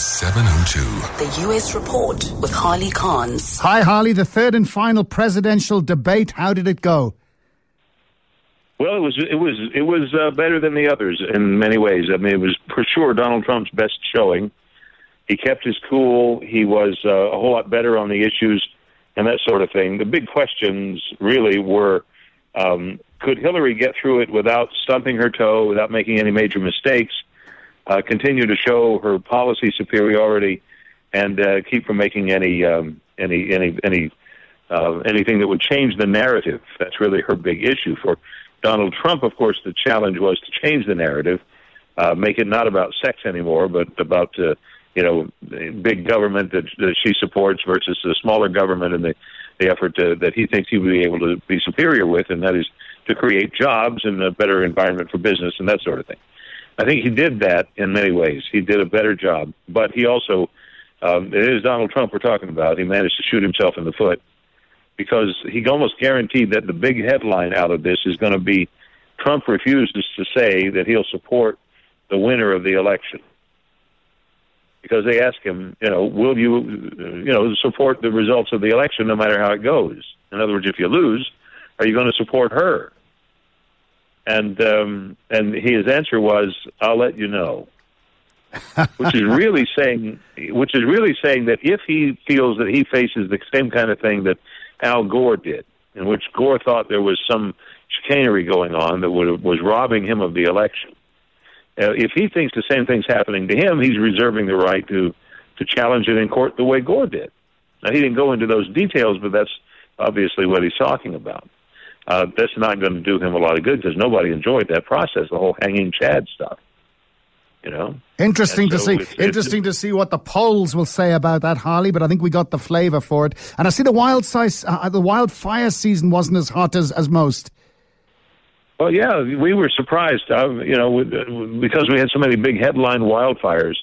702. The US Report with Harley Carnes. Hi, Harley. The third and final presidential debate. How did it go? Well, it was it was it was uh, better than the others in many ways. I mean, it was for sure Donald Trump's best showing. He kept his cool. He was uh, a whole lot better on the issues and that sort of thing. The big questions really were: um, Could Hillary get through it without stumping her toe, without making any major mistakes? Uh, continue to show her policy superiority, and uh, keep from making any um, any any any uh, anything that would change the narrative. That's really her big issue for Donald Trump, of course, the challenge was to change the narrative, uh, make it not about sex anymore, but about uh, you know big government that, that she supports versus the smaller government and the the effort to, that he thinks he will be able to be superior with, and that is to create jobs and a better environment for business and that sort of thing. I think he did that in many ways. He did a better job, but he also um, it is Donald Trump we're talking about. He managed to shoot himself in the foot because he almost guaranteed that the big headline out of this is going to be Trump refuses to say that he'll support the winner of the election. Because they ask him, you know, will you, you know, support the results of the election no matter how it goes? In other words, if you lose, are you going to support her? And um, and his answer was, "I'll let you know," which is really saying, which is really saying that if he feels that he faces the same kind of thing that Al Gore did, in which Gore thought there was some chicanery going on that would, was robbing him of the election. Uh, if he thinks the same thing's happening to him, he's reserving the right to to challenge it in court the way Gore did. Now he didn't go into those details, but that's obviously what he's talking about. Uh, that's not going to do him a lot of good because nobody enjoyed that process, the whole hanging Chad stuff. You know, interesting so to see. it's- it's- interesting to see what the polls will say about that, Harley. But I think we got the flavour for it. And I see the wild size, uh, the wildfire season wasn't as hot as, as most. Well, yeah, we were surprised, uh, you know, uh, because we had so many big headline wildfires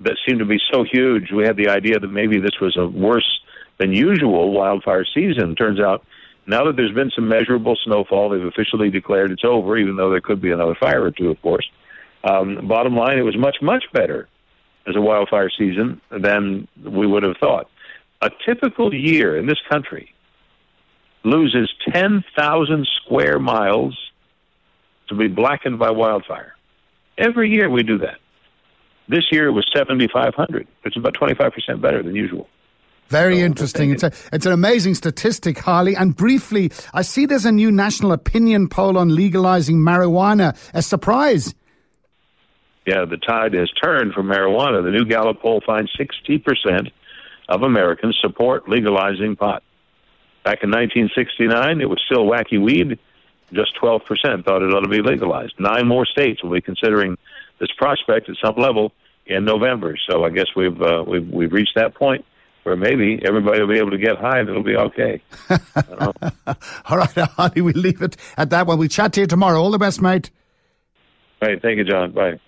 that seemed to be so huge. We had the idea that maybe this was a worse than usual wildfire season. Turns out, now that there's been some measurable snowfall, they've officially declared it's over, even though there could be another fire or two, of course. Um, bottom line, it was much, much better as a wildfire season than we would have thought. A typical year in this country loses 10,000 square miles to be blackened by wildfire. Every year we do that. This year it was 7,500. It's about 25% better than usual. Very So, interesting. It's a, it's an amazing statistic, Harley. And briefly, I see there's a new national opinion poll on legalizing marijuana. A surprise. Yeah, the tide has turned for marijuana. The new Gallup poll finds 60% of Americans support legalizing pot. Back in 1969, it was still wacky weed. Just 12% thought it ought to be legalized. Nine more states will be considering this prospect at some level in November. So I guess we've uh, we've we've reached that point where maybe everybody will be able to get high and it'll be okay. All right, Harley, we'll leave it at that one. We'll chat to you tomorrow. All the best, mate. All right, thank you, John. Bye.